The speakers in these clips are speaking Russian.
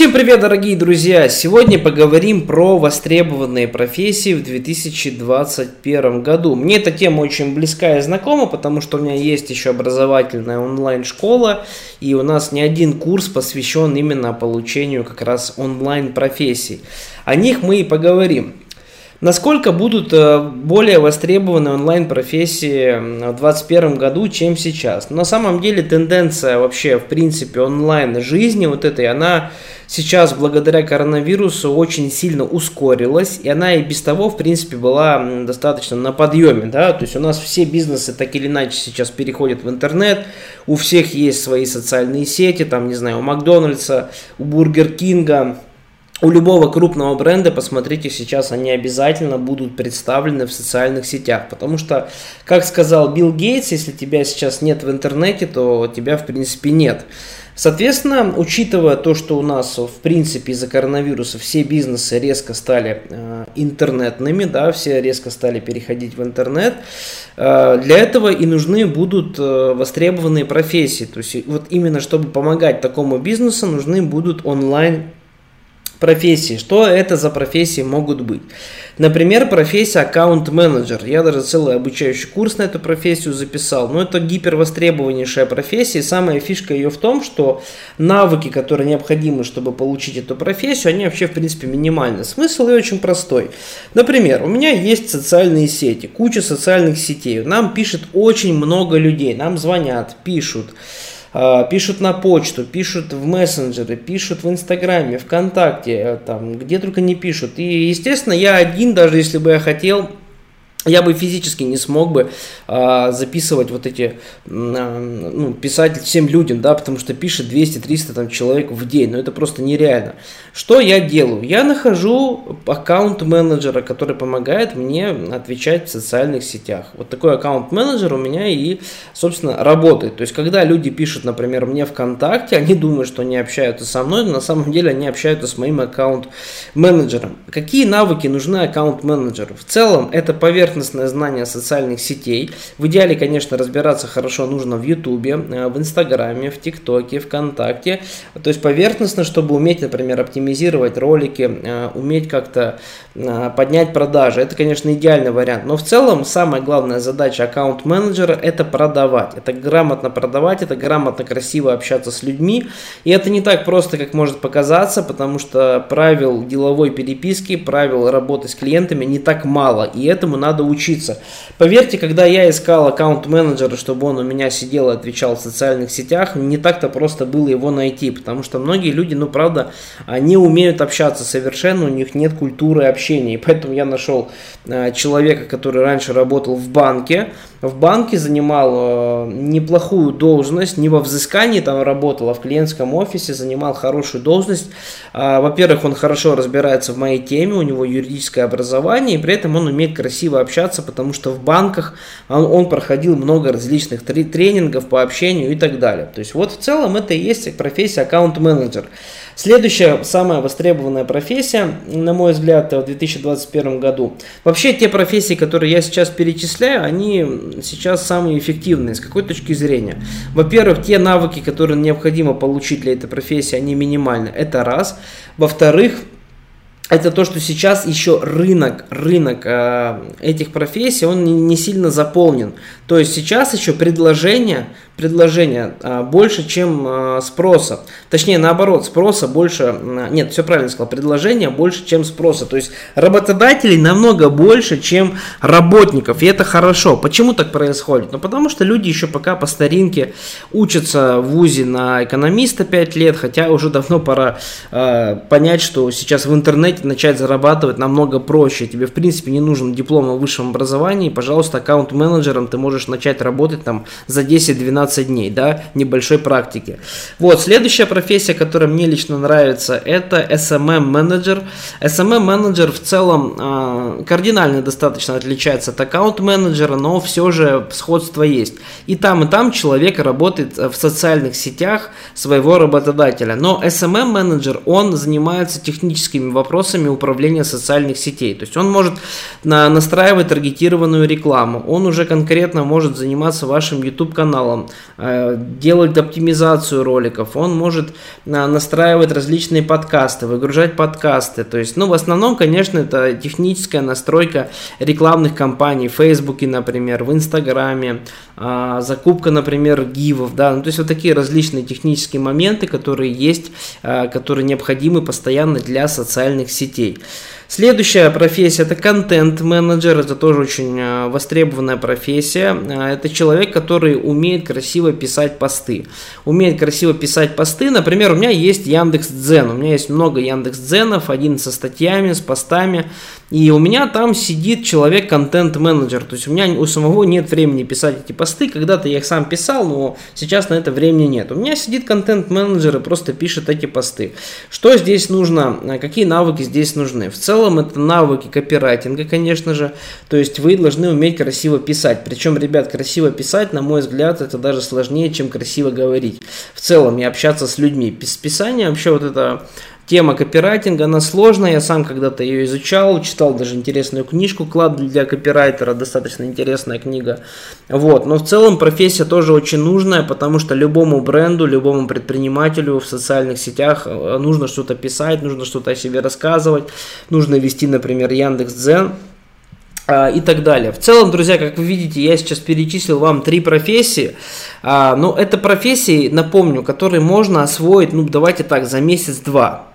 Всем привет, дорогие друзья! Сегодня поговорим про востребованные профессии в 2021 году. Мне эта тема очень близка и знакома, потому что у меня есть еще образовательная онлайн-школа, и у нас не один курс посвящен именно получению как раз онлайн-профессий. О них мы и поговорим. Насколько будут э, более востребованы онлайн-профессии в 2021 году, чем сейчас? На самом деле тенденция вообще, в принципе, онлайн-жизни вот этой, она сейчас благодаря коронавирусу очень сильно ускорилась, и она и без того, в принципе, была достаточно на подъеме, да, то есть у нас все бизнесы так или иначе сейчас переходят в интернет, у всех есть свои социальные сети, там, не знаю, у Макдональдса, у Бургер Кинга, у любого крупного бренда, посмотрите, сейчас они обязательно будут представлены в социальных сетях. Потому что, как сказал Билл Гейтс, если тебя сейчас нет в интернете, то тебя в принципе нет. Соответственно, учитывая то, что у нас, в принципе, из-за коронавируса все бизнесы резко стали э, интернетными, да, все резко стали переходить в интернет, э, для этого и нужны будут э, востребованные профессии. То есть вот именно чтобы помогать такому бизнесу, нужны будут онлайн профессии. Что это за профессии могут быть? Например, профессия аккаунт-менеджер. Я даже целый обучающий курс на эту профессию записал. Но это гипервостребованнейшая профессия. И самая фишка ее в том, что навыки, которые необходимы, чтобы получить эту профессию, они вообще, в принципе, минимальны. Смысл ее очень простой. Например, у меня есть социальные сети, куча социальных сетей. Нам пишет очень много людей, нам звонят, пишут. А, пишут на почту, пишут в мессенджеры, пишут в Инстаграме, ВКонтакте, э, там, где только не пишут. И, естественно, я один, даже если бы я хотел, я бы физически не смог бы а, записывать вот эти, а, ну, писать всем людям, да, потому что пишет 200-300 там человек в день, но это просто нереально. Что я делаю? Я нахожу аккаунт-менеджера, который помогает мне отвечать в социальных сетях. Вот такой аккаунт-менеджер у меня и, собственно, работает. То есть, когда люди пишут, например, мне ВКонтакте, они думают, что они общаются со мной, но на самом деле они общаются с моим аккаунт-менеджером. Какие навыки нужны аккаунт-менеджеру? В целом, это поверхность поверхностное знание социальных сетей. В идеале, конечно, разбираться хорошо нужно в Ютубе, э, в Инстаграме, в ТикТоке, ВКонтакте. То есть поверхностно, чтобы уметь, например, оптимизировать ролики, э, уметь как-то э, поднять продажи. Это, конечно, идеальный вариант. Но в целом самая главная задача аккаунт-менеджера – это продавать. Это грамотно продавать, это грамотно, красиво общаться с людьми. И это не так просто, как может показаться, потому что правил деловой переписки, правил работы с клиентами не так мало. И этому надо надо учиться. Поверьте, когда я искал аккаунт-менеджера, чтобы он у меня сидел и отвечал в социальных сетях, не так-то просто было его найти, потому что многие люди, ну правда, не умеют общаться совершенно, у них нет культуры общения. И поэтому я нашел э, человека, который раньше работал в банке, в банке занимал э, неплохую должность, не во взыскании там работал, а в клиентском офисе занимал хорошую должность. Э, во-первых, он хорошо разбирается в моей теме, у него юридическое образование, и при этом он умеет красиво общаться, потому что в банках он, он проходил много различных тренингов по общению и так далее. То есть вот в целом это и есть профессия аккаунт-менеджер. Следующая, самая востребованная профессия, на мой взгляд, в 2021 году. Вообще, те профессии, которые я сейчас перечисляю, они сейчас самые эффективные. С какой точки зрения? Во-первых, те навыки, которые необходимо получить для этой профессии, они минимальны. Это раз. Во-вторых, это то, что сейчас еще рынок, рынок э, этих профессий, он не, не сильно заполнен. То есть сейчас еще предложение, предложение э, больше, чем э, спроса. Точнее, наоборот, спроса больше, э, нет, все правильно сказал, предложение больше, чем спроса. То есть работодателей намного больше, чем работников, и это хорошо. Почему так происходит? Ну, потому что люди еще пока по старинке учатся в ВУЗе на экономиста 5 лет, хотя уже давно пора э, понять, что сейчас в интернете начать зарабатывать намного проще. Тебе, в принципе, не нужен диплом о высшем образовании. Пожалуйста, аккаунт-менеджером ты можешь начать работать там за 10-12 дней, да, небольшой практики. Вот, следующая профессия, которая мне лично нравится, это SMM-менеджер. SMM-менеджер в целом э, кардинально достаточно отличается от аккаунт-менеджера, но все же сходство есть. И там, и там человек работает в социальных сетях своего работодателя. Но SMM-менеджер, он занимается техническими вопросами, управления социальных сетей. То есть он может настраивать таргетированную рекламу, он уже конкретно может заниматься вашим YouTube каналом, э, делать оптимизацию роликов, он может э, настраивать различные подкасты, выгружать подкасты. То есть, ну, в основном, конечно, это техническая настройка рекламных кампаний в Фейсбуке, например, в Инстаграме, э, закупка, например, гивов, да, ну, то есть вот такие различные технические моменты, которые есть, которые необходимы постоянно для социальных сетей. Следующая профессия это контент-менеджер, это тоже очень э, востребованная профессия. Э, это человек, который умеет красиво писать посты. Умеет красиво писать посты, например, у меня есть Яндекс Дзен, у меня есть много Яндекс Дзенов, один со статьями, с постами, и у меня там сидит человек контент-менеджер, то есть у меня у самого нет времени писать эти посты, когда-то я их сам писал, но сейчас на это времени нет. У меня сидит контент-менеджер и просто пишет эти посты. Что здесь нужно, э, какие навыки здесь нужны? В целом целом это навыки копирайтинга, конечно же. То есть вы должны уметь красиво писать. Причем, ребят, красиво писать, на мой взгляд, это даже сложнее, чем красиво говорить. В целом, и общаться с людьми. Писание вообще вот это Тема копирайтинга, она сложная, я сам когда-то ее изучал, читал даже интересную книжку «Клад для копирайтера», достаточно интересная книга. Вот. Но в целом профессия тоже очень нужная, потому что любому бренду, любому предпринимателю в социальных сетях э, нужно что-то писать, нужно что-то о себе рассказывать, нужно вести, например, Яндекс.Дзен а, и так далее. В целом, друзья, как вы видите, я сейчас перечислил вам три профессии. А, но это профессии, напомню, которые можно освоить, ну давайте так, за месяц-два.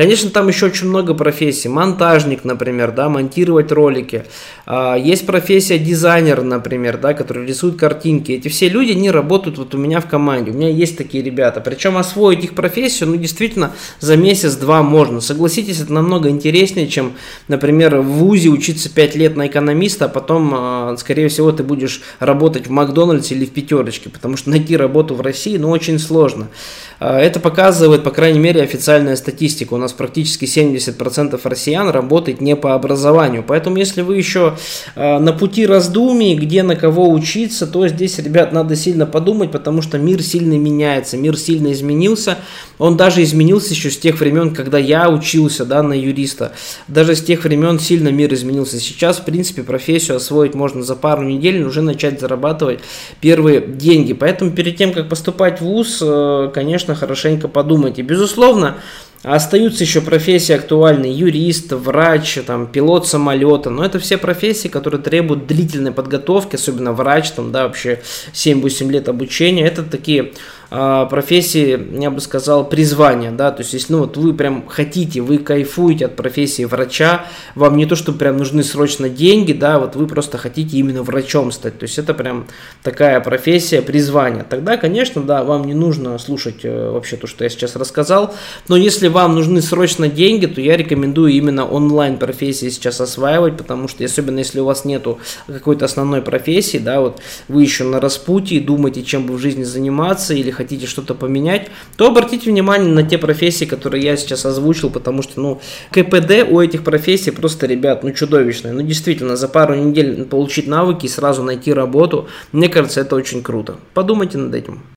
Конечно, там еще очень много профессий. Монтажник, например, да, монтировать ролики. А, есть профессия дизайнер, например, да, который рисует картинки. Эти все люди, не работают вот у меня в команде. У меня есть такие ребята. Причем освоить их профессию, ну, действительно, за месяц-два можно. Согласитесь, это намного интереснее, чем, например, в ВУЗе учиться 5 лет на экономиста, а потом, а, скорее всего, ты будешь работать в Макдональдсе или в пятерочке, потому что найти работу в России, ну, очень сложно. А, это показывает, по крайней мере, официальная статистика. У нас практически 70% россиян работает не по образованию. Поэтому, если вы еще э, на пути раздумий, где на кого учиться, то здесь, ребят, надо сильно подумать, потому что мир сильно меняется, мир сильно изменился. Он даже изменился еще с тех времен, когда я учился да, на юриста. Даже с тех времен сильно мир изменился. Сейчас, в принципе, профессию освоить можно за пару недель, уже начать зарабатывать первые деньги. Поэтому перед тем, как поступать в ВУЗ, э, конечно, хорошенько подумайте. Безусловно, Остаются еще профессии актуальные, юрист, врач, там, пилот самолета, но это все профессии, которые требуют длительной подготовки, особенно врач, там, да, вообще 7-8 лет обучения, это такие профессии, я бы сказал, призвания, да, то есть, если, ну, вот вы прям хотите, вы кайфуете от профессии врача, вам не то, что прям нужны срочно деньги, да, вот вы просто хотите именно врачом стать, то есть, это прям такая профессия, призвание, тогда, конечно, да, вам не нужно слушать э, вообще то, что я сейчас рассказал, но если вам нужны срочно деньги, то я рекомендую именно онлайн профессии сейчас осваивать, потому что, особенно если у вас нету какой-то основной профессии, да, вот вы еще на распутье, думаете, чем бы в жизни заниматься, или хотите что-то поменять, то обратите внимание на те профессии, которые я сейчас озвучил, потому что, ну, КПД у этих профессий просто, ребят, ну, чудовищное. Ну, действительно, за пару недель получить навыки и сразу найти работу, мне кажется, это очень круто. Подумайте над этим.